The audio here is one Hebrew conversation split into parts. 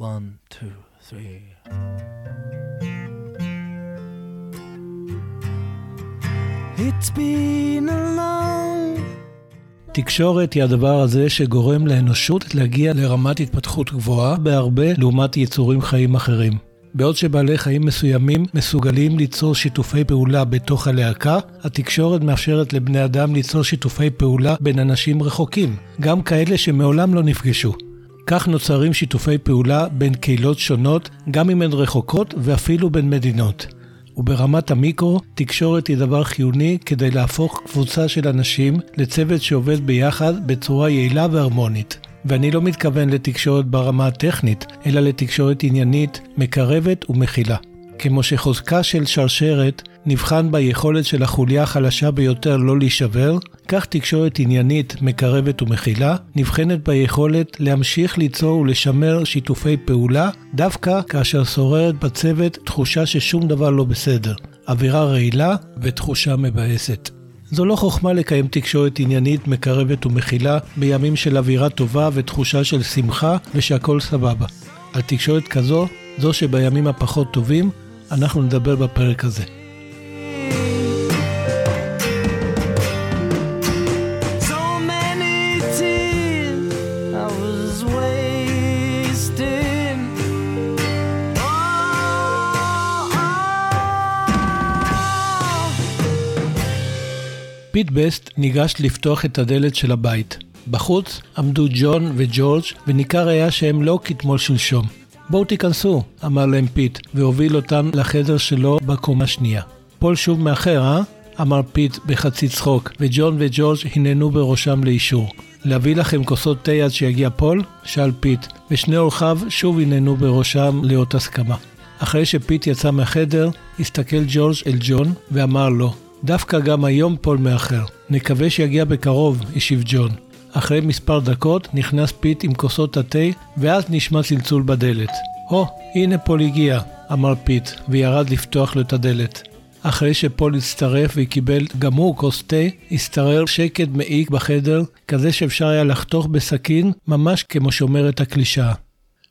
One, two, three. It's been a long... תקשורת היא הדבר הזה שגורם לאנושות להגיע לרמת התפתחות גבוהה בהרבה לעומת יצורים חיים אחרים. בעוד שבעלי חיים מסוימים מסוגלים ליצור שיתופי פעולה בתוך הלהקה, התקשורת מאפשרת לבני אדם ליצור שיתופי פעולה בין אנשים רחוקים, גם כאלה שמעולם לא נפגשו. כך נוצרים שיתופי פעולה בין קהילות שונות, גם אם הן רחוקות ואפילו בין מדינות. וברמת המיקרו, תקשורת היא דבר חיוני כדי להפוך קבוצה של אנשים לצוות שעובד ביחד בצורה יעילה והרמונית. ואני לא מתכוון לתקשורת ברמה הטכנית, אלא לתקשורת עניינית, מקרבת ומכילה. כמו שחוזקה של שרשרת נבחן ביכולת של החוליה החלשה ביותר לא להישבר, כך תקשורת עניינית, מקרבת ומכילה, נבחנת ביכולת להמשיך ליצור ולשמר שיתופי פעולה, דווקא כאשר שוררת בצוות תחושה ששום דבר לא בסדר, אווירה רעילה ותחושה מבאסת. זו לא חוכמה לקיים תקשורת עניינית, מקרבת ומכילה בימים של אווירה טובה ותחושה של שמחה ושהכול סבבה. על תקשורת כזו, זו שבימים הפחות טובים, אנחנו נדבר בפרק הזה. פיט בסט ניגש לפתוח את הדלת של הבית. בחוץ עמדו ג'ון וג'ורג' וניכר היה שהם לא כתמול שלשום. בואו תיכנסו, אמר להם פיט, והוביל אותם לחדר שלו בקומה שנייה. פול שוב מאחר, אה? אמר פיט בחצי צחוק, וג'ון וג'ורג' הננו בראשם לאישור. להביא לכם כוסות תה עד שיגיע פול? שאל פיט, ושני אורחיו שוב הננו בראשם לאות הסכמה. אחרי שפיט יצא מהחדר, הסתכל ג'ורג' אל ג'ון ואמר לו, דווקא גם היום פול מאחר. נקווה שיגיע בקרוב, השיב ג'ון. אחרי מספר דקות נכנס פיט עם כוסות התה, ואז נשמע צלצול בדלת. או, oh, הנה פול הגיע, אמר פיט, וירד לפתוח לו את הדלת. אחרי שפול הצטרף וקיבל גם הוא כוס תה, השתרר שקט מעיק בחדר, כזה שאפשר היה לחתוך בסכין, ממש כמו שאומרת הקלישאה.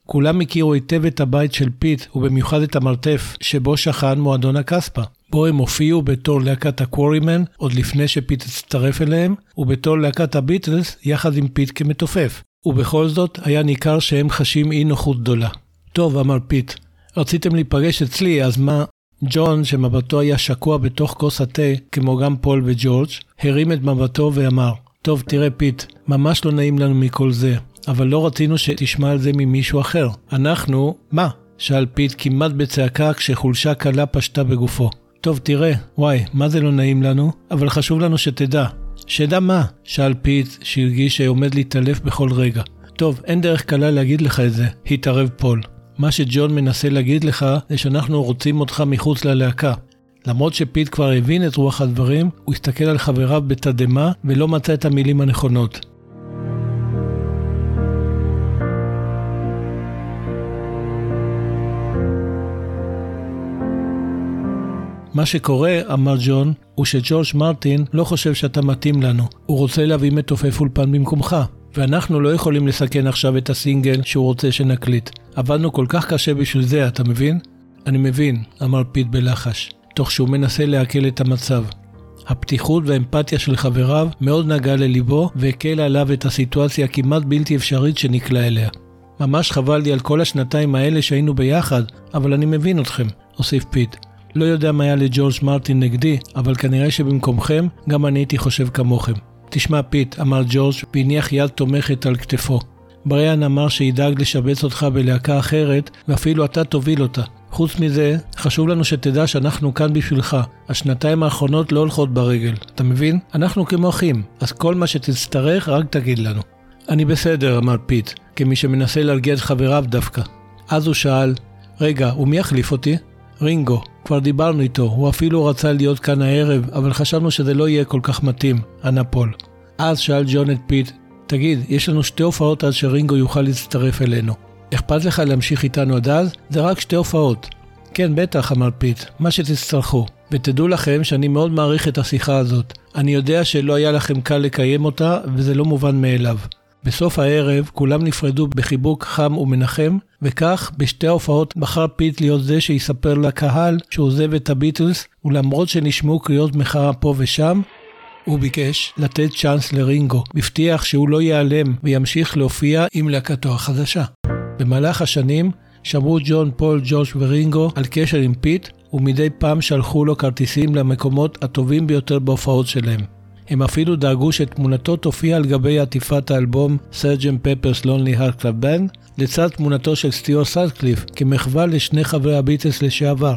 כולם הכירו היטב את הבית של פיט, ובמיוחד את המרתף שבו שכן מועדון הקספה. בו הם הופיעו בתור להקת הקוורימן עוד לפני שפיט הצטרף אליהם, ובתור להקת הביטלס יחד עם פיט כמתופף. ובכל זאת היה ניכר שהם חשים אי נוחות גדולה. טוב, אמר פיט, רציתם להיפגש אצלי, אז מה? ג'ון, שמבטו היה שקוע בתוך כוס התה, כמו גם פול וג'ורג', הרים את מבטו ואמר, טוב, תראה פיט, ממש לא נעים לנו מכל זה, אבל לא רצינו שתשמע על זה ממישהו אחר. אנחנו, מה? שאל פיט כמעט בצעקה כשחולשה קלה פשטה בגופו. טוב, תראה, וואי, מה זה לא נעים לנו? אבל חשוב לנו שתדע. שדע מה? שאל פיט, שהרגיש שעומד להתעלף בכל רגע. טוב, אין דרך קלה להגיד לך את זה, התערב פול. מה שג'ון מנסה להגיד לך, זה שאנחנו רוצים אותך מחוץ ללהקה. למרות שפיט כבר הבין את רוח הדברים, הוא הסתכל על חבריו בתדהמה ולא מצא את המילים הנכונות. מה שקורה, אמר ג'ון, הוא שג'ורג' מרטין לא חושב שאתה מתאים לנו. הוא רוצה להביא מתופף אולפן במקומך. ואנחנו לא יכולים לסכן עכשיו את הסינגל שהוא רוצה שנקליט. עבדנו כל כך קשה בשביל זה, אתה מבין? אני מבין, אמר פיט בלחש, תוך שהוא מנסה לעכל את המצב. הפתיחות והאמפתיה של חבריו מאוד נגעה לליבו והקלה עליו את הסיטואציה הכמעט בלתי אפשרית שנקלע אליה. ממש חבל לי על כל השנתיים האלה שהיינו ביחד, אבל אני מבין אתכם, הוסיף פיט. לא יודע מה היה לג'ורג' מרטין נגדי, אבל כנראה שבמקומכם גם אני הייתי חושב כמוכם. תשמע פיט, אמר ג'ורג' והניח יד תומכת על כתפו. בריאן אמר שידאג לשבץ אותך בלהקה אחרת, ואפילו אתה תוביל אותה. חוץ מזה, חשוב לנו שתדע שאנחנו כאן בשבילך. השנתיים האחרונות לא הולכות ברגל, אתה מבין? אנחנו כמו אחים, אז כל מה שתצטרך רק תגיד לנו. אני בסדר, אמר פיט, כמי שמנסה להרגיע את חבריו דווקא. אז הוא שאל, רגע, ומי יחליף אותי? רינגו, כבר דיברנו איתו, הוא אפילו רצה להיות כאן הערב, אבל חשבנו שזה לא יהיה כל כך מתאים, ענה פול. אז שאל ג'ון את פיט, תגיד, יש לנו שתי הופעות עד שרינגו יוכל להצטרף אלינו. אכפת לך להמשיך איתנו עד אז? זה רק שתי הופעות. כן, בטח, אמר פיט, מה שתצטרכו. ותדעו לכם שאני מאוד מעריך את השיחה הזאת. אני יודע שלא היה לכם קל לקיים אותה, וזה לא מובן מאליו. בסוף הערב כולם נפרדו בחיבוק חם ומנחם, וכך בשתי ההופעות בחר פיט להיות זה שיספר לקהל שהוא עוזב את הביטלס, ולמרות שנשמעו קריאות מחאה פה ושם, הוא ביקש לתת צ'אנס לרינגו, והבטיח שהוא לא ייעלם וימשיך להופיע עם להקתו החדשה. במהלך השנים שמרו ג'ון, פול, ג'וש ורינגו על קשר עם פיט, ומדי פעם שלחו לו כרטיסים למקומות הטובים ביותר בהופעות שלהם. הם אפילו דאגו שתמונתו תופיע על גבי עטיפת האלבום סרג'ן פפרס לונלי הארט קלאב בן, לצד תמונתו של סטיור סאדקליף, כמחווה לשני חברי הביטלס לשעבר.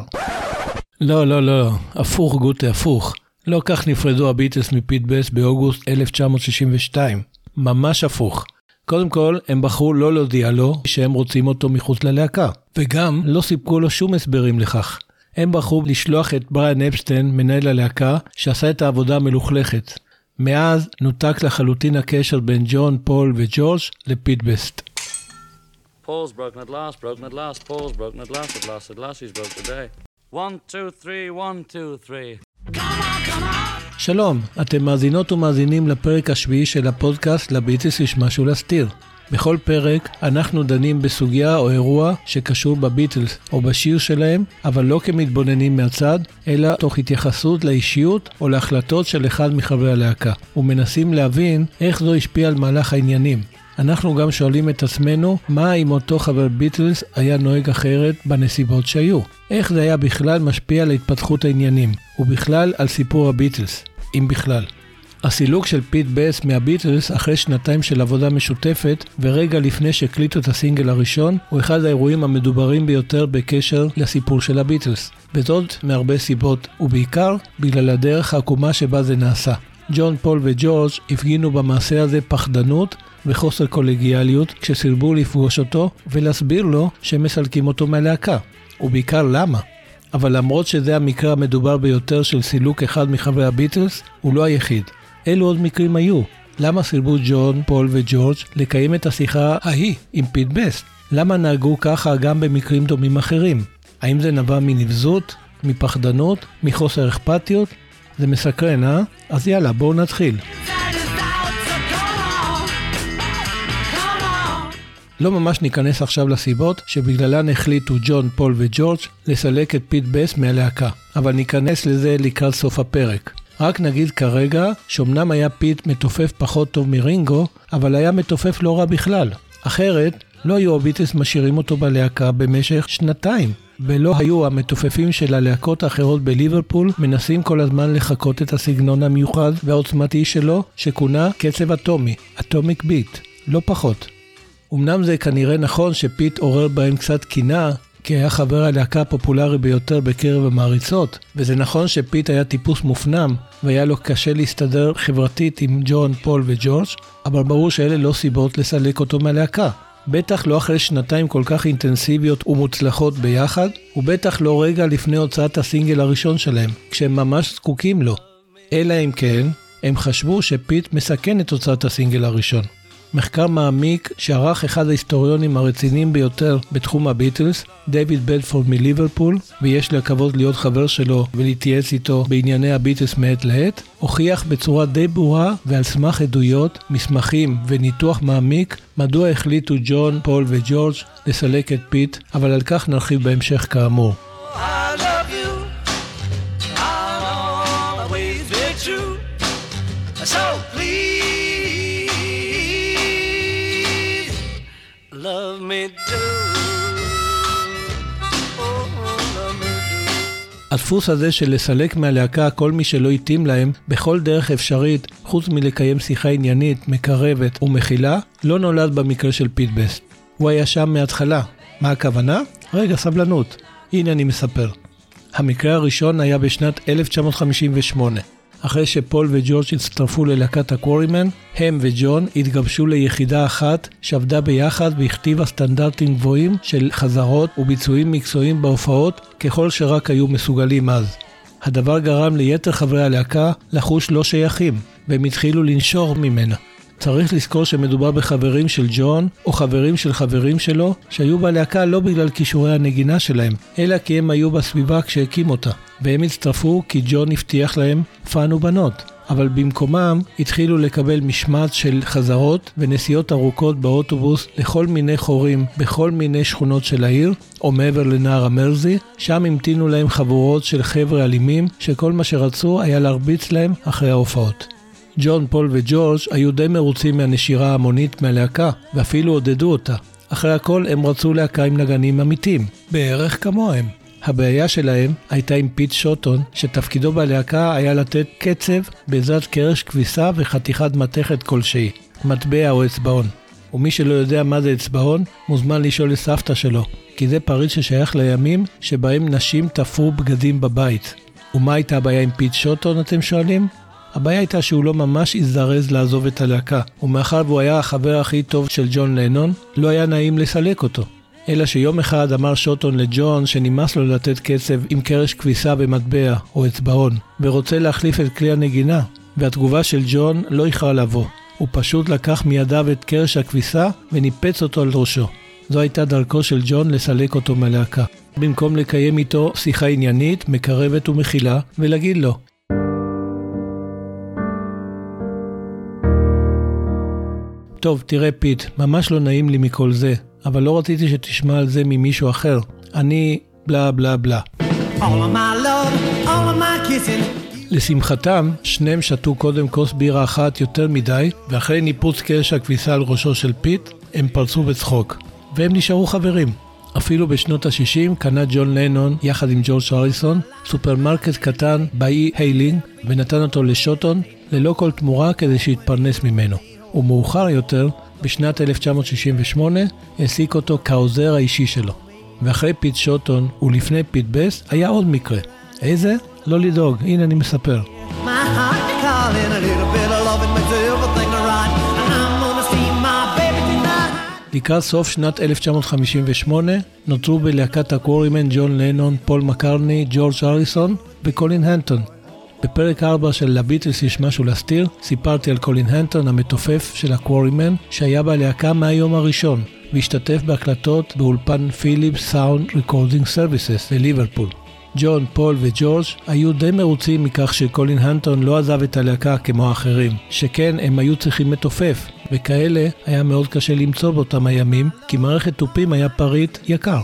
לא, לא, לא, הפוך גוטה, הפוך. לא כך נפרדו הביטלס מפיט בס באוגוסט 1962. ממש הפוך. קודם כל, הם בחרו לא להודיע לו שהם רוצים אותו מחוץ ללהקה, וגם לא סיפקו לו שום הסברים לכך. הם בחרו לשלוח את בריאן אפשטיין, מנהל הלהקה, שעשה את העבודה המלוכלכת. מאז נותק לחלוטין הקשר בין ג'ון, פול וג'ורג' לפיט בסט. Paul's broken at last, broken at last, Paul's broken at last, at last, at last he's broke today. One, two, three, one, two, three. שלום, אתם מאזינות ומאזינים לפרק השביעי של הפודקאסט לביטיס יש משהו להסתיר. בכל פרק אנחנו דנים בסוגיה או אירוע שקשור בביטלס או בשיר שלהם, אבל לא כמתבוננים מהצד, אלא תוך התייחסות לאישיות או להחלטות של אחד מחברי הלהקה, ומנסים להבין איך זו השפיעה על מהלך העניינים. אנחנו גם שואלים את עצמנו, מה אם אותו חבר ביטלס היה נוהג אחרת בנסיבות שהיו? איך זה היה בכלל משפיע על התפתחות העניינים, ובכלל על סיפור הביטלס, אם בכלל. הסילוק של פיט בס מהביטלס אחרי שנתיים של עבודה משותפת ורגע לפני שהקליטו את הסינגל הראשון הוא אחד האירועים המדוברים ביותר בקשר לסיפור של הביטלס. וזאת מהרבה סיבות, ובעיקר בגלל הדרך העקומה שבה זה נעשה. ג'ון, פול וג'ורג' הפגינו במעשה הזה פחדנות וחוסר קולגיאליות כשסירבו לפגוש אותו ולהסביר לו שהם מסלקים אותו מהלהקה. ובעיקר למה. אבל למרות שזה המקרה המדובר ביותר של סילוק אחד מחברי הביטלס, הוא לא היחיד. אילו עוד מקרים היו? למה סירבו ג'ון, פול וג'ורג' לקיים את השיחה ההיא עם פיט בסט? למה נהגו ככה גם במקרים דומים אחרים? האם זה נבע מנבזות, מפחדנות, מחוסר אכפתיות? זה מסקרן, אה? אז יאללה, בואו נתחיל. לא ממש ניכנס עכשיו לסיבות שבגללן החליטו ג'ון, פול וג'ורג' לסלק את פיט בסט מהלהקה, אבל ניכנס לזה לקראת סוף הפרק. רק נגיד כרגע שאומנם היה פיט מתופף פחות טוב מרינגו, אבל היה מתופף לא רע בכלל. אחרת, לא היו הביטלס משאירים אותו בלהקה במשך שנתיים. ולא היו המתופפים של הלהקות האחרות בליברפול מנסים כל הזמן לחקות את הסגנון המיוחד והעוצמתי שלו, שכונה קצב אטומי, atomic beat, לא פחות. אמנם זה כנראה נכון שפיט עורר בהם קצת קינה, כי היה חבר הלהקה הפופולרי ביותר בקרב המעריצות, וזה נכון שפיט היה טיפוס מופנם, והיה לו קשה להסתדר חברתית עם ג'ון, פול וג'ורג', אבל ברור שאלה לא סיבות לסלק אותו מהלהקה. בטח לא אחרי שנתיים כל כך אינטנסיביות ומוצלחות ביחד, ובטח לא רגע לפני הוצאת הסינגל הראשון שלהם, כשהם ממש זקוקים לו. אלא אם כן, הם חשבו שפיט מסכן את הוצאת הסינגל הראשון. מחקר מעמיק שערך אחד ההיסטוריונים הרציניים ביותר בתחום הביטלס, דייוויד בדפורד מליברפול, ויש לי הכבוד להיות חבר שלו ולהתייעץ איתו בענייני הביטלס מעת לעת, הוכיח בצורה די ברורה ועל סמך עדויות, מסמכים וניתוח מעמיק מדוע החליטו ג'ון, פול וג'ורג' לסלק את פיט, אבל על כך נרחיב בהמשך כאמור. הדפוס הזה של לסלק מהלהקה כל מי שלא התאים להם בכל דרך אפשרית, חוץ מלקיים שיחה עניינית, מקרבת ומכילה, לא נולד במקרה של פיט בסט. הוא היה שם מההתחלה. מה הכוונה? רגע, סבלנות. הנה אני מספר. המקרה הראשון היה בשנת 1958. אחרי שפול וג'ורג' הצטרפו ללהקת הקוורימן, הם וג'ון התגבשו ליחידה אחת שעבדה ביחד והכתיבה סטנדרטים גבוהים של חזרות וביצועים מקצועיים בהופעות ככל שרק היו מסוגלים אז. הדבר גרם ליתר חברי הלהקה לחוש לא שייכים, והם התחילו לנשור ממנה. צריך לזכור שמדובר בחברים של ג'ון, או חברים של חברים שלו, שהיו בלהקה לא בגלל כישורי הנגינה שלהם, אלא כי הם היו בסביבה כשהקים אותה. והם הצטרפו כי ג'ון הבטיח להם fun ובנות. אבל במקומם התחילו לקבל משמעת של חזרות ונסיעות ארוכות באוטובוס לכל מיני חורים בכל מיני שכונות של העיר, או מעבר לנהר המרזי, שם המתינו להם חבורות של חבר'ה אלימים, שכל מה שרצו היה להרביץ להם אחרי ההופעות. ג'ון, פול וג'ורג' היו די מרוצים מהנשירה ההמונית מהלהקה, ואפילו עודדו אותה. אחרי הכל הם רצו להקה עם נגנים אמיתיים, בערך כמוהם. הבעיה שלהם הייתה עם פיט שוטון, שתפקידו בלהקה היה לתת קצב בעזרת קרש כביסה וחתיכת מתכת כלשהי, מטבע או אצבעון. ומי שלא יודע מה זה אצבעון, מוזמן לשאול לסבתא שלו, כי זה פריט ששייך לימים שבהם נשים תפרו בגדים בבית. ומה הייתה הבעיה עם פיט שוטון, אתם שואלים? הבעיה הייתה שהוא לא ממש הזדרז לעזוב את הלהקה, ומאחר והוא היה החבר הכי טוב של ג'ון לנון, לא היה נעים לסלק אותו. אלא שיום אחד אמר שוטון לג'ון שנמאס לו לתת קצב עם קרש כביסה במטבע או אצבעון, ורוצה להחליף את כלי הנגינה, והתגובה של ג'ון לא איחרה לבוא. הוא פשוט לקח מידיו את קרש הכביסה וניפץ אותו על ראשו. זו הייתה דרכו של ג'ון לסלק אותו מהלהקה. במקום לקיים איתו שיחה עניינית, מקרבת ומכילה, ולהגיד לו, טוב, תראה פיט, ממש לא נעים לי מכל זה, אבל לא רציתי שתשמע על זה ממישהו אחר. אני בלה בלה בלה. לשמחתם, שניהם שתו קודם כוס בירה אחת יותר מדי, ואחרי ניפוץ קרש הכביסה על ראשו של פיט, הם פרצו בצחוק. והם נשארו חברים. אפילו בשנות ה-60 קנה ג'ון לנון, יחד עם ג'ורג' הריסון, סופרמרקט קטן באי היילינג, ונתן אותו לשוטון, ללא כל תמורה כדי שיתפרנס ממנו. ומאוחר יותר, בשנת 1968, העסיק אותו כעוזר האישי שלו. ואחרי פיט שוטון ולפני פיט בסט היה עוד מקרה. איזה? לא לדאוג, הנה אני מספר. לקראת סוף שנת 1958 נותרו בלהקת הקוורימן ג'ון לנון, פול מקרטני, ג'ורג' הריסון וקולין הנטון, בפרק 4 של לביטלס יש משהו להסתיר, סיפרתי על קולין הנטון המתופף של הקוורימן, שהיה בלהקה מהיום הראשון, והשתתף בהקלטות באולפן Phillips Sound Recording Services בליברפול. ג'ון, פול וג'ורג' היו די מרוצים מכך שקולין הנטון לא עזב את הלהקה כמו האחרים, שכן הם היו צריכים מתופף, וכאלה היה מאוד קשה למצוא באותם הימים, כי מערכת תופים היה פריט יקר.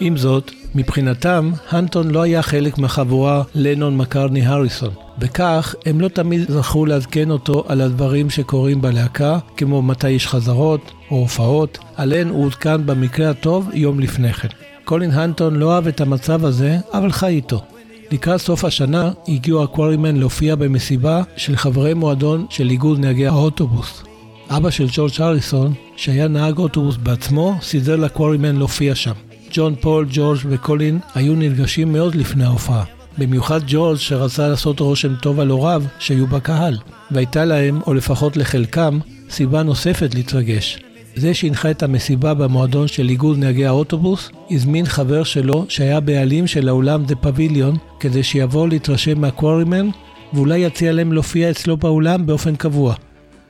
עם זאת, מבחינתם, הנטון לא היה חלק מהחבורה לנון מקרני הריסון. וכך, הם לא תמיד זכו לעדכן אותו על הדברים שקורים בלהקה, כמו מתי יש חזרות או הופעות, עליהן הוא עודכן במקרה הטוב יום לפני כן. קולין הנטון לא אהב את המצב הזה, אבל חי איתו. לקראת סוף השנה הגיעו הקוורימן להופיע במסיבה של חברי מועדון של איגוד נהגי האוטובוס. אבא של ג'ורג' הריסון, שהיה נהג אוטובוס בעצמו, סידר לקוורימן להופיע שם. ג'ון, פול, ג'ורג' וקולין היו נרגשים מאוד לפני ההופעה. במיוחד ג'ורג' שרצה לעשות רושם טוב על הוריו שהיו בקהל, והייתה להם, או לפחות לחלקם, סיבה נוספת להתרגש. זה שהנחה את המסיבה במועדון של איגוד נהגי האוטובוס, הזמין חבר שלו שהיה בעלים של האולם The Pavilion כדי שיבוא להתרשם מהקוורימן ואולי יציע להם להופיע אצלו באולם באופן קבוע.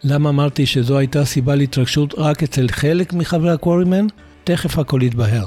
למה אמרתי שזו הייתה סיבה להתרגשות רק אצל חלק מחברי הקוורימן? תכף הכל יתבהר.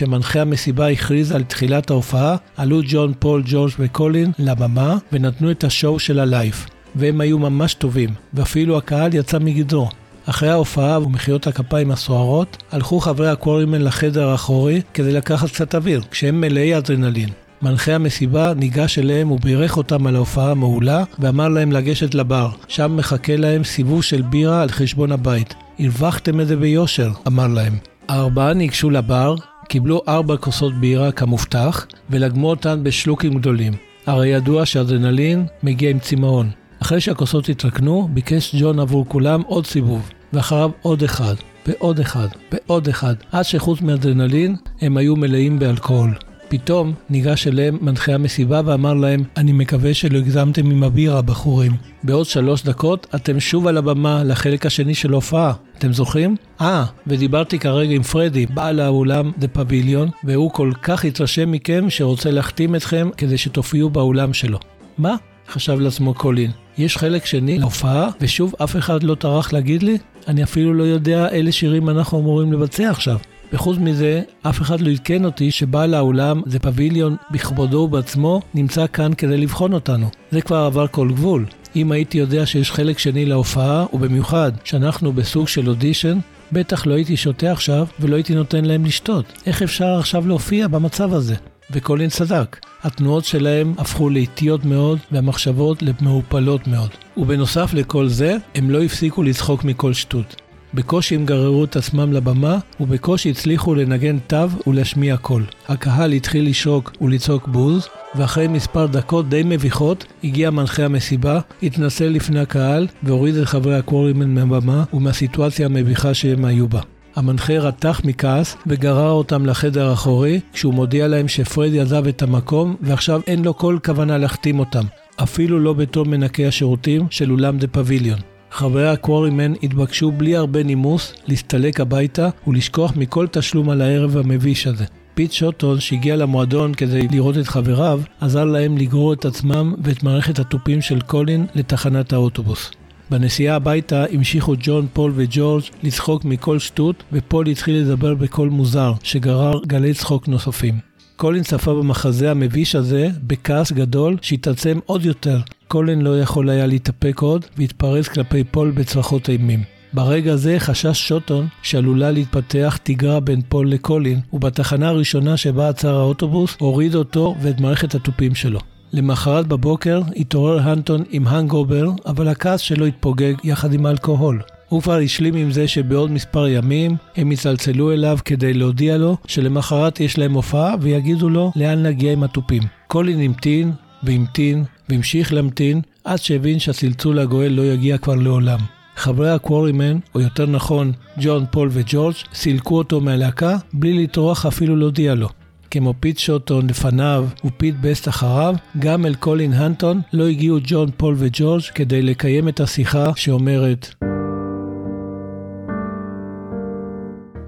כשמנחה המסיבה הכריז על תחילת ההופעה, עלו ג'ון, פול, ג'ורג' וקולין לבמה ונתנו את ה show של ה life. והם היו ממש טובים, ואפילו הקהל יצא מגדרו. אחרי ההופעה ומחיאות הכפיים הסוערות, הלכו חברי הקוורימן לחדר האחורי כדי לקחת קצת אוויר, כשהם מלאי אדרנלין. מנחה המסיבה ניגש אליהם ובירך אותם על ההופעה המעולה, ואמר להם לגשת לבר, שם מחכה להם סיבוב של בירה על חשבון הבית. הרווחתם את זה ביושר, אמר להם. הארבעה ניגשו לבר, קיבלו ארבע כוסות בירה כמובטח, ולגמו אותן בשלוקים גדולים. הרי ידוע שאדרנלין מגיע עם צמאון. אחרי שהכוסות התרקנו, ביקש ג'ון עבור כולם עוד סיבוב, ואחריו עוד אחד, ועוד אחד, ועוד אחד, עד שחוץ מאדרנלין הם היו מלאים באלכוהול. פתאום ניגש אליהם מנחה המסיבה ואמר להם, אני מקווה שלא הגזמתם עם הבירה, בחורים. בעוד שלוש דקות אתם שוב על הבמה לחלק השני של ההופעה. אתם זוכרים? אה, ודיברתי כרגע עם פרדי, בעל האולם דה פביליון, והוא כל כך התרשם מכם שרוצה להחתים אתכם כדי שתופיעו באולם שלו. מה? חשב לעצמו קולין. יש חלק שני להופעה, ושוב אף אחד לא טרח להגיד לי? אני אפילו לא יודע אילו שירים אנחנו אמורים לבצע עכשיו. וחוץ מזה, אף אחד לא עדכן אותי שבעל האולם, זה פביליון בכבודו ובעצמו, נמצא כאן כדי לבחון אותנו. זה כבר עבר כל גבול. אם הייתי יודע שיש חלק שני להופעה, ובמיוחד שאנחנו בסוג של אודישן, בטח לא הייתי שותה עכשיו ולא הייתי נותן להם לשתות. איך אפשר עכשיו להופיע במצב הזה? וקולין צדק, התנועות שלהם הפכו לאיטיות מאוד והמחשבות למעופלות מאוד. ובנוסף לכל זה, הם לא הפסיקו לצחוק מכל שטות. בקושי הם גררו את עצמם לבמה, ובקושי הצליחו לנגן תו ולהשמיע קול. הקהל התחיל לשרוק ולצעוק בוז, ואחרי מספר דקות די מביכות, הגיע מנחה המסיבה, התנצל לפני הקהל, והוריד את חברי הקוורימן מהבמה ומהסיטואציה המביכה שהם היו בה. המנחה רתח מכעס וגרר אותם לחדר האחורי, כשהוא מודיע להם שפרדי עזב את המקום ועכשיו אין לו כל כוונה להחתים אותם, אפילו לא בתור מנקי השירותים של אולם דה פביליון. חברי הקוורימן התבקשו בלי הרבה נימוס להסתלק הביתה ולשכוח מכל תשלום על הערב המביש הזה. פיט שוטון, שהגיע למועדון כדי לראות את חבריו, עזר להם לגרור את עצמם ואת מערכת התופים של קולין לתחנת האוטובוס. בנסיעה הביתה המשיכו ג'ון, פול וג'ורג' לצחוק מכל שטות, ופול התחיל לדבר בקול מוזר, שגרר גלי צחוק נוספים. קולין צפה במחזה המביש הזה בכעס גדול שהתעצם עוד יותר. קולין לא יכול היה להתאפק עוד, והתפרץ כלפי פול בצרחות אימים. ברגע זה חשש שוטון שעלולה להתפתח תיגרה בין פול לקולין, ובתחנה הראשונה שבה עצר האוטובוס, הוריד אותו ואת מערכת התופים שלו. למחרת בבוקר התעורר הנטון עם hangover, אבל הכעס שלו התפוגג יחד עם האלכוהול. הוא כבר השלים עם זה שבעוד מספר ימים הם יצלצלו אליו כדי להודיע לו שלמחרת יש להם הופעה ויגידו לו לאן להגיע עם התופים. קולין המתין והמתין והמשיך להמתין עד שהבין שהצלצול הגואל לא יגיע כבר לעולם. חברי הקוורימן, או יותר נכון ג'ון, פול וג'ורג', סילקו אותו מהלהקה בלי לטרוח אפילו להודיע לו. כמו פיט שוטון לפניו ופיט בסט אחריו, גם אל קולין הנטון לא הגיעו ג'ון, פול וג'ורג' כדי לקיים את השיחה שאומרת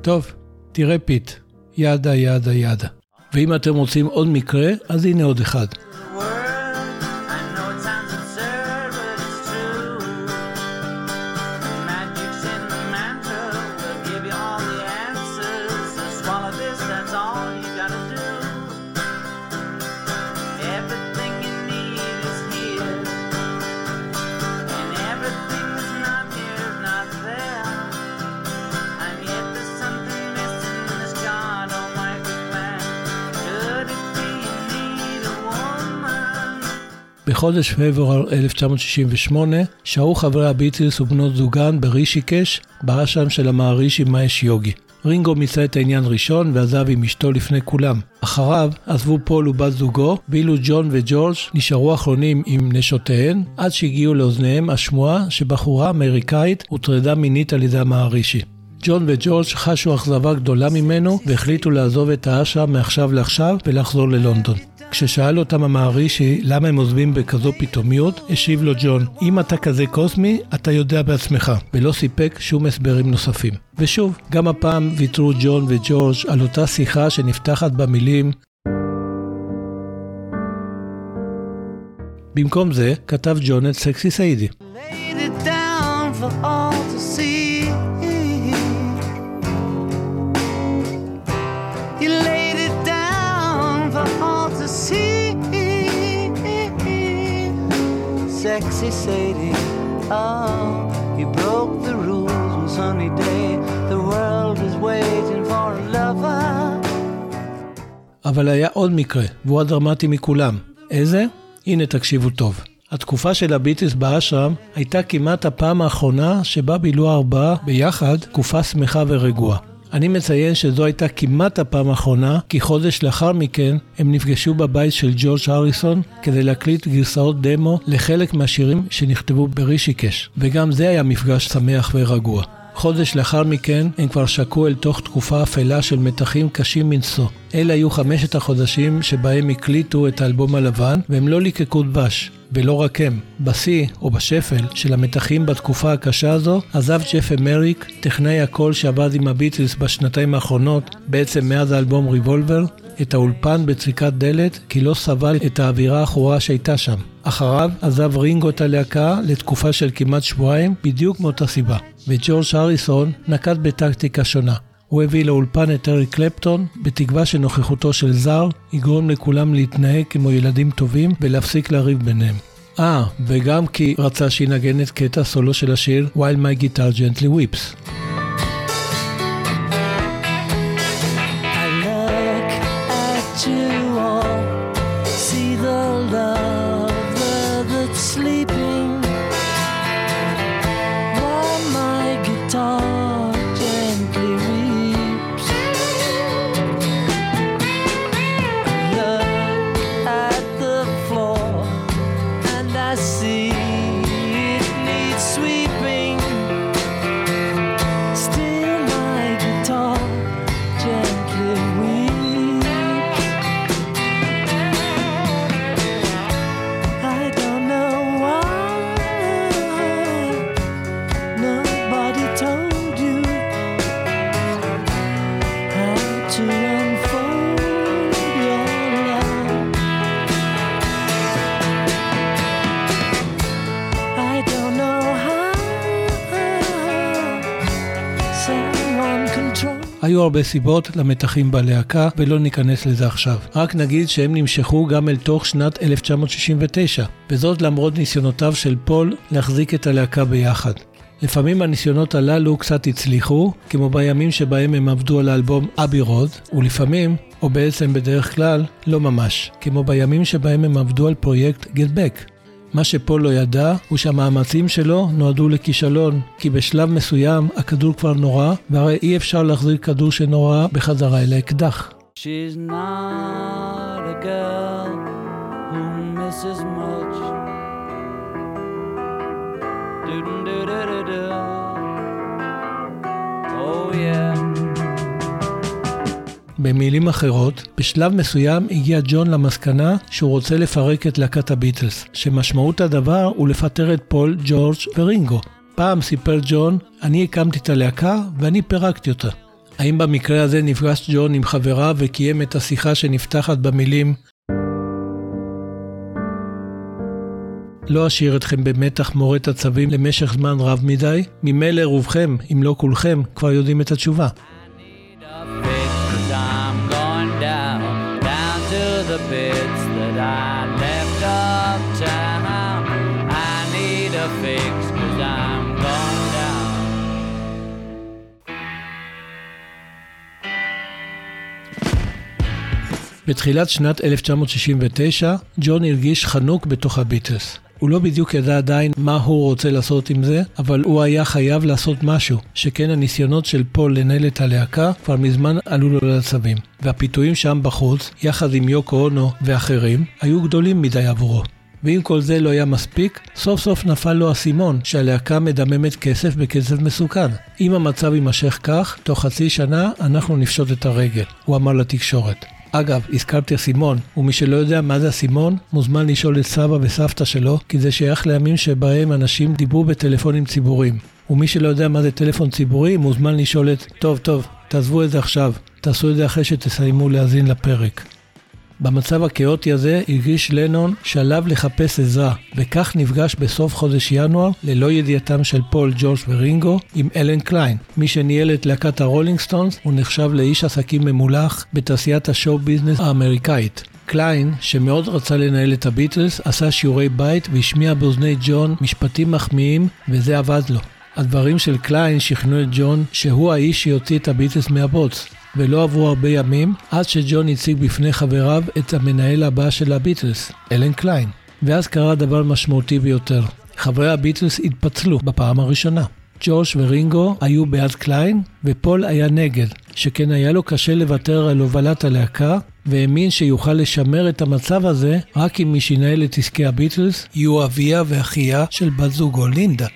טוב, תראה פיט, yada yada yada. ואם אתם רוצים עוד מקרה, אז הנה עוד אחד. בחודש פברואר 1968 שהו חברי הביטלס ובנות זוגן ברישיקש, באשם של המערישי מאש יוגי. רינגו מיצה את העניין ראשון ועזב עם אשתו לפני כולם. אחריו עזבו פול ובת זוגו, ואילו ג'ון וג'ורג' נשארו אחרונים עם נשותיהן, עד שהגיעו לאוזניהם השמועה שבחורה אמריקאית הוטרדה מינית על ידי המערישי. ג'ון וג'ורג' חשו אכזבה גדולה ממנו והחליטו לעזוב את האשם מעכשיו לעכשיו ולחזור ללונדון. כששאל אותם המערישי למה הם עוזבים בכזו פתאומיות, השיב לו ג'ון, אם אתה כזה קוסמי, אתה יודע בעצמך, ולא סיפק שום הסברים נוספים. ושוב, גם הפעם ויתרו ג'ון וג'ורג' על אותה שיחה שנפתחת במילים במקום זה, כתב ג'ון את סקסי סיידי. Sexy Sadie. Oh, he broke the rules one sunny day. The world is waiting for a lover. אבל היה עוד מקרה, והוא הדרמטי מכולם. איזה? הנה תקשיבו טוב. התקופה של הביטלס באשרם הייתה כמעט הפעם האחרונה שבה בילו ארבעה ביחד תקופה שמחה ורגועה. אני מציין שזו הייתה כמעט הפעם האחרונה, כי חודש לאחר מכן הם נפגשו בבית של ג'ורג' הריסון כדי להקליט גרסאות דמו לחלק מהשירים שנכתבו ברישיקש, וגם זה היה מפגש שמח ורגוע. חודש לאחר מכן הם כבר שקעו אל תוך תקופה אפלה של מתחים קשים מנשוא. אלה היו חמשת החודשים שבהם הקליטו את האלבום הלבן, והם לא ליקקו דבש. ולא רק הם, בשיא או בשפל של המתחים בתקופה הקשה הזו, עזב ג'ף אמריק, טכנאי הקול שעבד עם הביטלס בשנתיים האחרונות, בעצם מאז האלבום ריבולבר, את האולפן בצריקת דלת, כי לא סבל את האווירה העכורה שהייתה שם. אחריו עזב רינגו את הלהקה לתקופה של כמעט שבועיים, בדיוק מאותה סיבה. וג'ורג' הריסון נקט בטקטיקה שונה. הוא הביא לאולפן את אריק קלפטון, בתקווה שנוכחותו של זר יגרום לכולם להתנהג כמו ילדים טובים ולהפסיק לריב ביניהם. אה, וגם כי רצה שינגן את קטע סולו של השיר While My Guitar Gently Weeps. היו הרבה סיבות למתחים בלהקה, ולא ניכנס לזה עכשיו. רק נגיד שהם נמשכו גם אל תוך שנת 1969, וזאת למרות ניסיונותיו של פול להחזיק את הלהקה ביחד. לפעמים הניסיונות הללו קצת הצליחו, כמו בימים שבהם הם עבדו על האלבום Abbey Road, ולפעמים, או בעצם בדרך כלל, לא ממש, כמו בימים שבהם הם עבדו על פרויקט Get Back, מה שפול לא ידע הוא שהמאמצים שלו נועדו לכישלון, כי בשלב מסוים הכדור כבר נורה, והרי אי אפשר להחזיר כדור שנורה בחזרה אל האקדח. She's not a girl who misses much. Oh yeah. במילים אחרות, בשלב מסוים הגיע ג'ון למסקנה שהוא רוצה לפרק את להקת הביטלס, שמשמעות הדבר הוא לפטר את פול, ג'ורג' ורינגו. פעם סיפר ג'ון, אני הקמתי את הלהקה ואני פירקתי אותה. האם במקרה הזה נפגש ג'ון עם חבריו וקיים את השיחה שנפתחת במילים לא אשאיר אתכם במתח מורת עצבים למשך זמן רב מדי, ממילא רובכם, אם לא כולכם, כבר יודעים את התשובה. Bits that I left uptown. I need a fix cause I'm gone down. בתחילת שנת 1969, ג'ון הרגיש חנוק בתוך הביטלס. הוא לא בדיוק ידע עדיין מה הוא רוצה לעשות עם זה, אבל הוא היה חייב לעשות משהו, שכן הניסיונות של פול לנהל את הלהקה כבר מזמן עלו לו לעצבים. והפיתויים שם בחוץ, יחד עם יוקו אונו ואחרים, היו גדולים מדי עבורו. ואם כל זה לא היה מספיק, סוף סוף נפל לו האסימון שהלהקה מדממת כסף בקצב מסוכן. אם המצב יימשך כך, תוך חצי שנה אנחנו נפשוט את הרגל, הוא אמר לתקשורת. אגב, הזכרתי אסימון, ומי שלא יודע מה זה אסימון, מוזמן לשאול את סבא וסבתא שלו, כי זה שייך לימים שבהם אנשים דיברו בטלפונים ציבוריים. ומי שלא יודע מה זה טלפון ציבורי, מוזמן לשאול את, טוב, טוב, תעזבו את זה עכשיו, תעשו את זה אחרי שתסיימו להאזין לפרק. במצב הכאוטי הזה הרגיש לנון שעליו לחפש עזרה, וכך נפגש בסוף חודש ינואר, ללא ידיעתם של פול, ג'ורג' ורינגו, עם אלן קליין. מי שניהל את להקת הרולינג סטונס, הוא נחשב לאיש עסקים ממולח בתעשיית ה show business האמריקאית. קליין, שמאוד רצה לנהל את הביטלס, עשה שיעורי בית והשמיע באוזני ג'ון משפטים מחמיאים, וזה עבד לו. הדברים של קליין שכנעו את ג'ון שהוא האיש שיוציא את הביטלס מהבוץ. ולא עברו הרבה ימים עד שג'ון הציג בפני חבריו את המנהל הבא של הביטלס, אלן קליין. ואז קרה דבר משמעותי ביותר. חברי הביטלס התפצלו בפעם הראשונה. ג'ורג' ורינגו היו בעד קליין, ופול היה נגד, שכן היה לו קשה לוותר על הובלת הלהקה, והאמין שיוכל לשמר את המצב הזה רק אם מי שינהל את עסקי הביטלס יהיו אביה ואחיה של בת זוגו לינדה.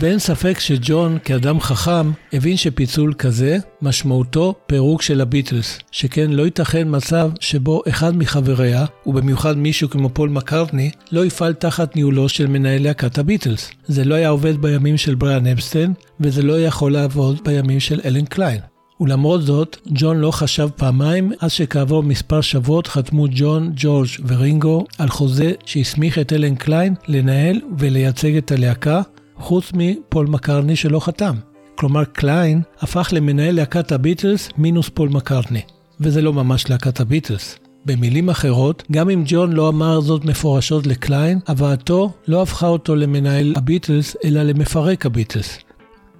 ואין ספק שג'ון, כאדם חכם, הבין שפיצול כזה, משמעותו פירוק של הביטלס, שכן לא ייתכן מצב שבו אחד מחבריה, ובמיוחד מישהו כמו פול מקארטני, לא יפעל תחת ניהולו של מנהל להקת הביטלס. זה לא היה עובד בימים של בריאן אפסטיין, וזה לא יכול לעבוד בימים של אלן קליין. ולמרות זאת, ג'ון לא חשב פעמיים עד שכעבור מספר שבועות חתמו ג'ון, ג'ורג' ורינגו על חוזה שהסמיך את אלן קליין לנהל ולייצג את הלהקה, חוץ מפול מקארטני שלא חתם. כלומר קליין, הפך למנהל להקת הביטלס מינוס פול מקארטני. וזה לא ממש להקת הביטלס. במילים אחרות, גם אם ג'ון לא אמר זאת מפורשות לקליין, הבאתו לא הפכה אותו למנהל הביטלס, אלא למפרק הביטלס.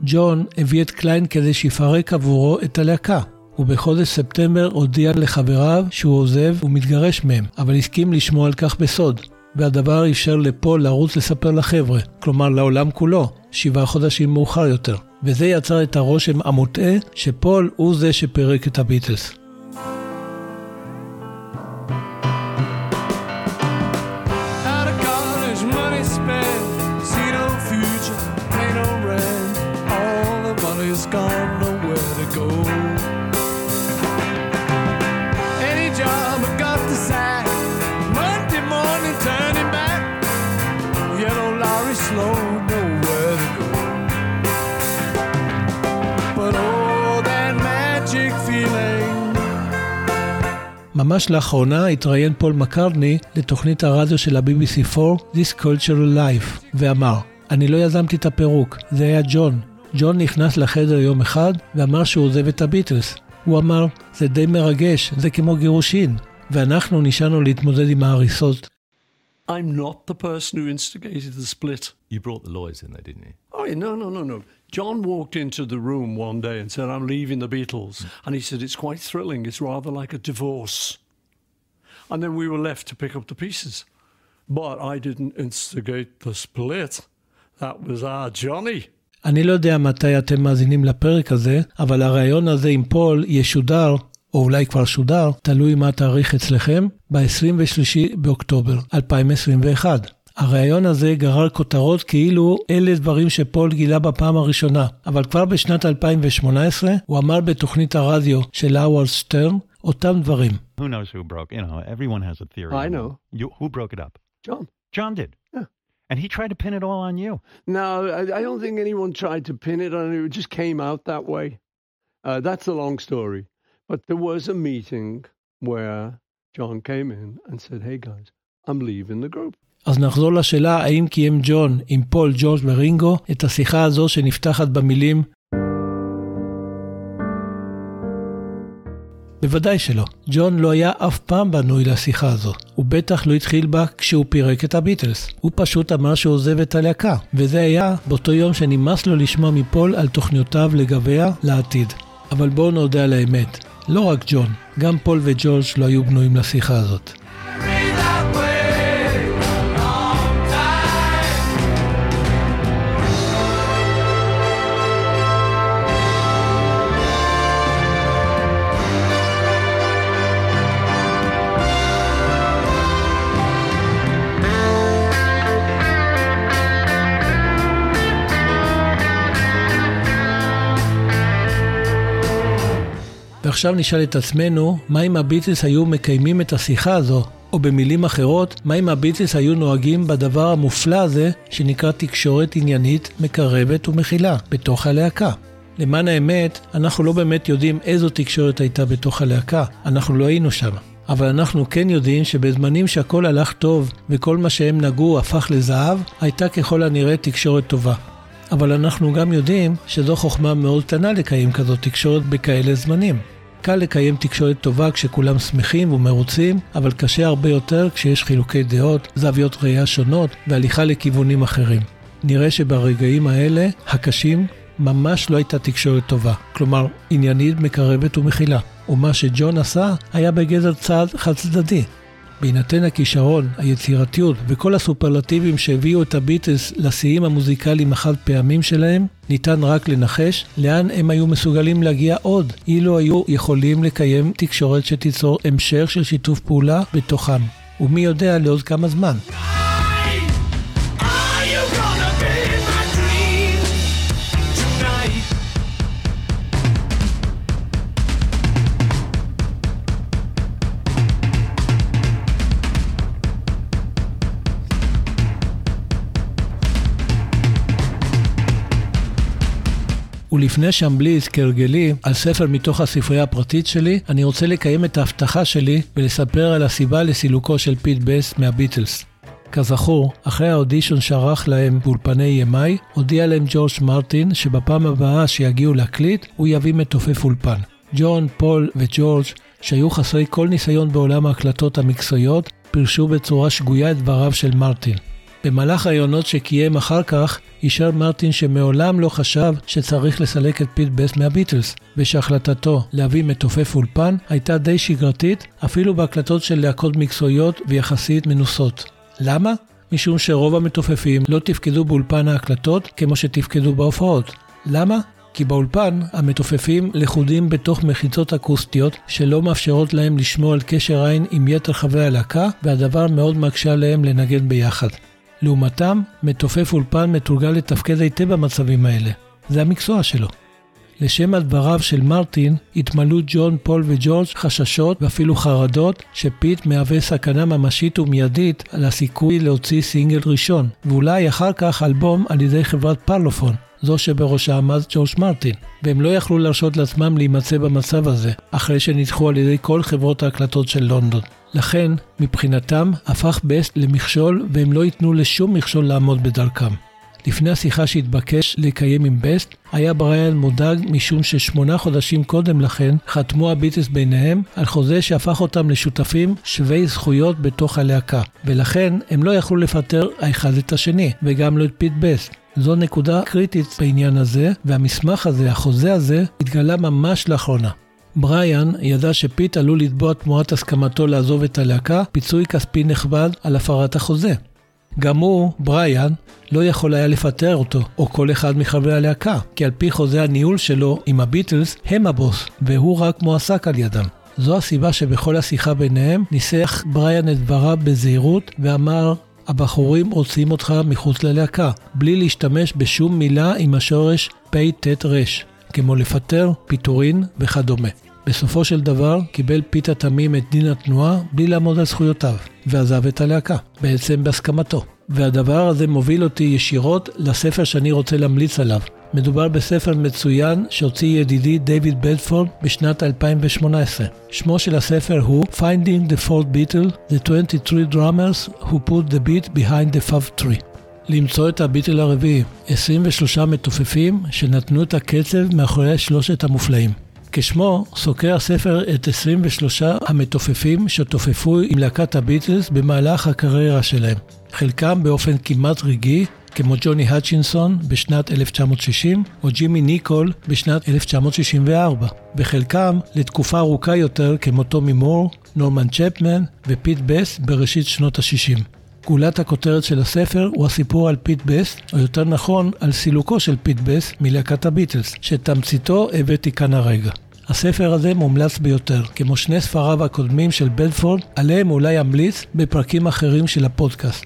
ג'ון הביא את קליין כדי שיפרק עבורו את הלהקה. ובחודש ספטמבר הודיע לחבריו שהוא עוזב ומתגרש מהם, אבל הסכים לשמור על כך בסוד. והדבר אפשר לפול לרוץ לספר לחבר'ה, כלומר לעולם כולו, שבעה חודשים מאוחר יותר. וזה יצר את הרושם המוטעה שפול הוא זה שפירק את הביטלס. ממש לאחרונה התראיין פול מקרדני לתוכנית הרדיו של ה-BBC 4, This Cultural Life, ואמר, אני לא יזמתי את הפירוק, זה היה ג'ון. ג'ון נכנס לחדר יום אחד ואמר שהוא עוזב את הביטלס. הוא אמר, זה די מרגש, זה כמו גירושין. ואנחנו נשארנו להתמודד עם ההריסות. I'm not the person who instigated the split. You brought the lawyers in there, didn't you? Oh, yeah, no, no, no, no. John walked into the room one day and said, I'm leaving the Beatles. And he said, It's quite thrilling. It's rather like a divorce. And then we were left to pick up the pieces. But I didn't instigate the split. That was our Johnny. אני לא יודע מתי אתם מאזינים לפרק הזה, אבל הרעיון הזה עם פול ישודר, או אולי כבר שודר, תלוי מה התאריך אצלכם, ב-23 באוקטובר 2021. הריאיון הזה גרר כותרות כאילו אלה דברים שפול גילה בפעם הראשונה, אבל כבר בשנת 2018 הוא אמר בתוכנית הרדיו של האוורד סטרן אותם דברים. Who knows who broke? You know, everyone has a theory. I know. You, who broke it up? John. John did. Yeah. And he tried to pin it all on you. No, I, I don't think anyone tried to pin it on you. It just came out that way. Uh, that's a long story. But there was a meeting where John came in and said, hey guys, I'm leaving the group. אז נחזור לשאלה האם קיים ג'ון עם פול, ג'ורג' ורינגו את השיחה הזו שנפתחת במילים בוודאי שלא. ג'ון לא היה אף פעם בנוי לשיחה הזו. הוא בטח לא התחיל בה כשהוא פירק את הביטלס. הוא פשוט אמר שהוא עוזב את הלהקה. וזה היה באותו יום שנמאס לו לשמוע מפול על תוכניותיו לגביה לעתיד. אבל בואו נודה על האמת. לא רק ג'ון, גם פול וג'ורג' לא היו בנויים לשיחה הזאת. ועכשיו נשאל את עצמנו, מה אם הביטלס היו מקיימים את השיחה הזו? או במילים אחרות, מה אם הביטלס היו נוהגים בדבר המופלא הזה, שנקרא תקשורת עניינית, מקרבת ומכילה, בתוך הלהקה? למען האמת, אנחנו לא באמת יודעים איזו תקשורת הייתה בתוך הלהקה, אנחנו לא היינו שם. אבל אנחנו כן יודעים שבזמנים שהכל הלך טוב וכל מה שהם נגעו הפך לזהב, הייתה ככל הנראה תקשורת טובה. אבל אנחנו גם יודעים שזו חוכמה מאוד קטנה לקיים כזאת תקשורת בכאלה זמנים. קל לקיים תקשורת טובה כשכולם שמחים ומרוצים, אבל קשה הרבה יותר כשיש חילוקי דעות, זוויות ראייה שונות והליכה לכיוונים אחרים. נראה שברגעים האלה, הקשים, ממש לא הייתה תקשורת טובה. כלומר, עניינית, מקרבת ומכילה. ומה שג'ון עשה היה בגדר צעד חד צדדי. בהינתן הכישרון, היצירתיות וכל הסופרלטיבים שהביאו את הביטלס לשיאים המוזיקליים החד פעמים שלהם, ניתן רק לנחש לאן הם היו מסוגלים להגיע עוד, אילו היו יכולים לקיים תקשורת שתיצור המשך של שיתוף פעולה בתוכם. ומי יודע לעוד כמה זמן. ולפני שאמליץ כהרגלי על ספר מתוך הספרייה הפרטית שלי, אני רוצה לקיים את ההבטחה שלי ולספר על הסיבה לסילוקו של פיט בסט מהביטלס. כזכור, אחרי האודישון שערך להם באולפני EMI, הודיע להם ג'ורג' מרטין שבפעם הבאה שיגיעו להקליט, הוא יביא מתופף אולפן. ג'ון, פול וג'ורג', שהיו חסרי כל ניסיון בעולם ההקלטות המקצועיות, פירשו בצורה שגויה את דבריו של מרטין. במהלך הראיונות שקיים אחר כך, אישר מרטין שמעולם לא חשב שצריך לסלק את פיט בסט מהביטלס, ושהחלטתו להביא מתופף אולפן הייתה די שגרתית, אפילו בהקלטות של להקות מקצועיות ויחסית מנוסות. למה? משום שרוב המתופפים לא תפקדו באולפן ההקלטות כמו שתפקדו בהופעות. למה? כי באולפן המתופפים לכודים בתוך מחיצות אקוסטיות שלא מאפשרות להם לשמור על קשר עין עם יתר חברי הלהקה, והדבר מאוד מקשה עליהם לנגן ביחד. לעומתם, מתופף אולפן מתורגל לתפקד היטב במצבים האלה. זה המקצוע שלו. לשמע דבריו של מרטין, התמלאו ג'ון, פול וג'ורג' חששות ואפילו חרדות שפיט מהווה סכנה ממשית ומיידית על הסיכוי להוציא סינגל ראשון, ואולי אחר כך אלבום על ידי חברת פרלופון, זו שבראשה עמד ג'ורג' מרטין, והם לא יכלו להרשות לעצמם להימצא במצב הזה, אחרי שנדחו על ידי כל חברות ההקלטות של לונדון. לכן, מבחינתם, הפך בסט למכשול והם לא ייתנו לשום מכשול לעמוד בדרכם. לפני השיחה שהתבקש לקיים עם בסט, היה בריאן מודאג משום ששמונה חודשים קודם לכן חתמו הביטלס ביניהם על חוזה שהפך אותם לשותפים שווי זכויות בתוך הלהקה, ולכן הם לא יכלו לפטר האחד את השני, וגם לא את פיט בסט. זו נקודה קריטית בעניין הזה, והמסמך הזה, החוזה הזה, התגלה ממש לאחרונה. בריאן ידע שפיט עלול לתבוע תמורת הסכמתו לעזוב את הלהקה פיצוי כספי נכבד על הפרת החוזה. גם הוא, בריאן, לא יכול היה לפטר אותו, או כל אחד מחברי הלהקה, כי על פי חוזה הניהול שלו עם הביטלס, הם הבוס, והוא רק מועסק על ידם. זו הסיבה שבכל השיחה ביניהם ניסח בריאן את דבריו בזהירות ואמר הבחורים רוצים אותך מחוץ ללהקה, בלי להשתמש בשום מילה עם השורש פ"ט-ר, כמו לפטר, פיטורין וכדומה. בסופו של דבר קיבל פיט התמים את דין התנועה בלי לעמוד על זכויותיו, ועזב את הלהקה, בעצם בהסכמתו. והדבר הזה מוביל אותי ישירות לספר שאני רוצה להמליץ עליו. מדובר בספר מצוין שהוציא ידידי דיוויד בדפורד בשנת 2018. שמו של הספר הוא Finding the Fourth Beatle, The 23 Drummers Who Put the Beat Behind the Fab Three. למצוא את הביטל הרביעי, 23 מתופפים שנתנו את הקצב מאחורי שלושת המופלאים. כשמו, סוקר הספר את 23 המתופפים שתופפו עם להקת הביטלס במהלך הקריירה שלהם. חלקם באופן כמעט רגעי, כמו ג'וני האצ'ינסון בשנת 1960, או ג'ימי ניקול בשנת 1964, וחלקם לתקופה ארוכה יותר כמו טומי מור, נורמן צ'פמן ופיט בסט בראשית שנות ה-60. גולת הכותרת של הספר הוא הסיפור על פיט בסט, או יותר נכון, על סילוקו של פיט בסט מלהקת הביטלס, שתמציתו הבאתי כאן הרגע. הספר הזה מומלץ ביותר, כמו שני ספריו הקודמים של בדפורד, עליהם אולי אמליץ בפרקים אחרים של הפודקאסט.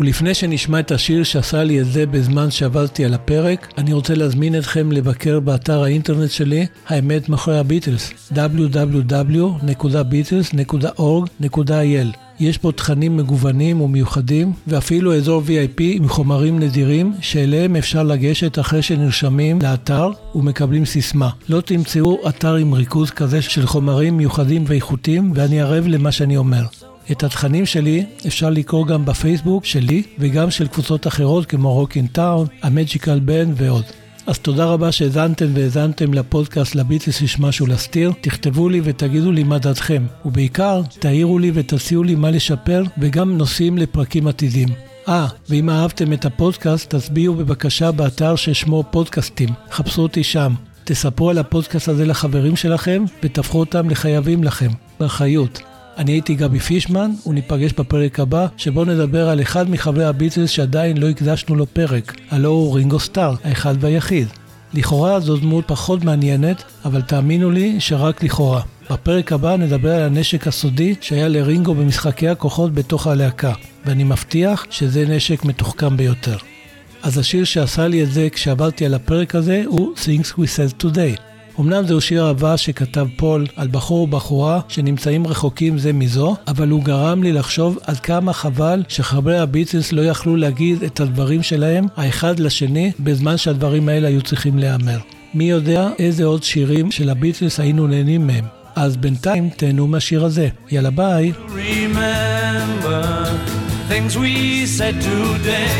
ולפני שנשמע את השיר שעשה לי את זה בזמן שעבדתי על הפרק, אני רוצה להזמין אתכם לבקר באתר האינטרנט שלי, האמת מאחורי הביטלס, www.beatles.org.il. יש בו תכנים מגוונים ומיוחדים, ואפילו אזור VIP עם חומרים נדירים, שאליהם אפשר לגשת אחרי שנרשמים לאתר ומקבלים סיסמה. לא תמצאו אתר עם ריכוז כזה של חומרים מיוחדים ואיכותיים, ואני ערב למה שאני אומר. את התכנים שלי אפשר לקרוא גם בפייסבוק שלי וגם של קבוצות אחרות כמו Rocking Town, ה Magical Band ועוד. אז תודה רבה שהאזנתם והאזנתן לפודקאסט לביטלס יש משהו להסתיר. תכתבו לי ותגידו לי מה דעתכם, ובעיקר תעירו לי ותציעו לי מה לשפר וגם נושאים לפרקים עתידים. אה, ואם אהבתם את הפודקאסט, תצביעו בבקשה באתר ששמו פודקאסטים. חפשו אותי שם. תספרו על הפודקאסט הזה לחברים שלכם ותהפכו אותם לחייבים לכם, באחריות. אני הייתי גבי פישמן, וניפגש בפרק הבא, שבו נדבר על אחד מחברי הביטלס שעדיין לא הקדשנו לו פרק, הלו הוא רינגו סטאר, האחד והיחיד. לכאורה זו דמות פחות מעניינת, אבל תאמינו לי שרק לכאורה. בפרק הבא נדבר על הנשק הסודי שהיה לרינגו במשחקי הכוחות בתוך הלהקה, ואני מבטיח שזה נשק מתוחכם ביותר. אז השיר שעשה לי את זה כשעבדתי על הפרק הזה הוא Things We Said Today. אמנם זהו שיר אהבה שכתב פול על בחור ובחורה שנמצאים רחוקים זה מזו, אבל הוא גרם לי לחשוב עד כמה חבל שחברי הביטלס לא יכלו להגיד את הדברים שלהם האחד לשני בזמן שהדברים האלה היו צריכים להיאמר. מי יודע איזה עוד שירים של הביטלס היינו נהנים מהם. אז בינתיים תהנו מהשיר הזה. יאללה ביי. things we said today.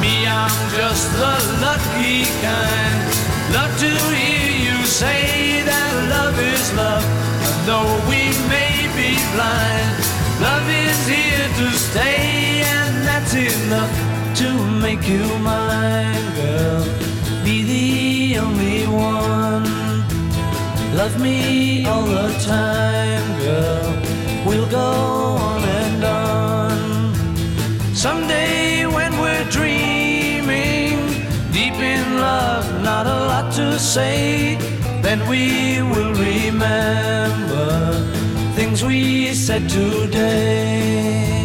Me, I'm just the lucky kind. Love to hear you say that love is love. And though we may be blind, love is here to stay, and that's enough to make you mine, girl. Be the only one. Love me all the time, girl. We'll go on. Not a lot to say, then we will remember things we said today.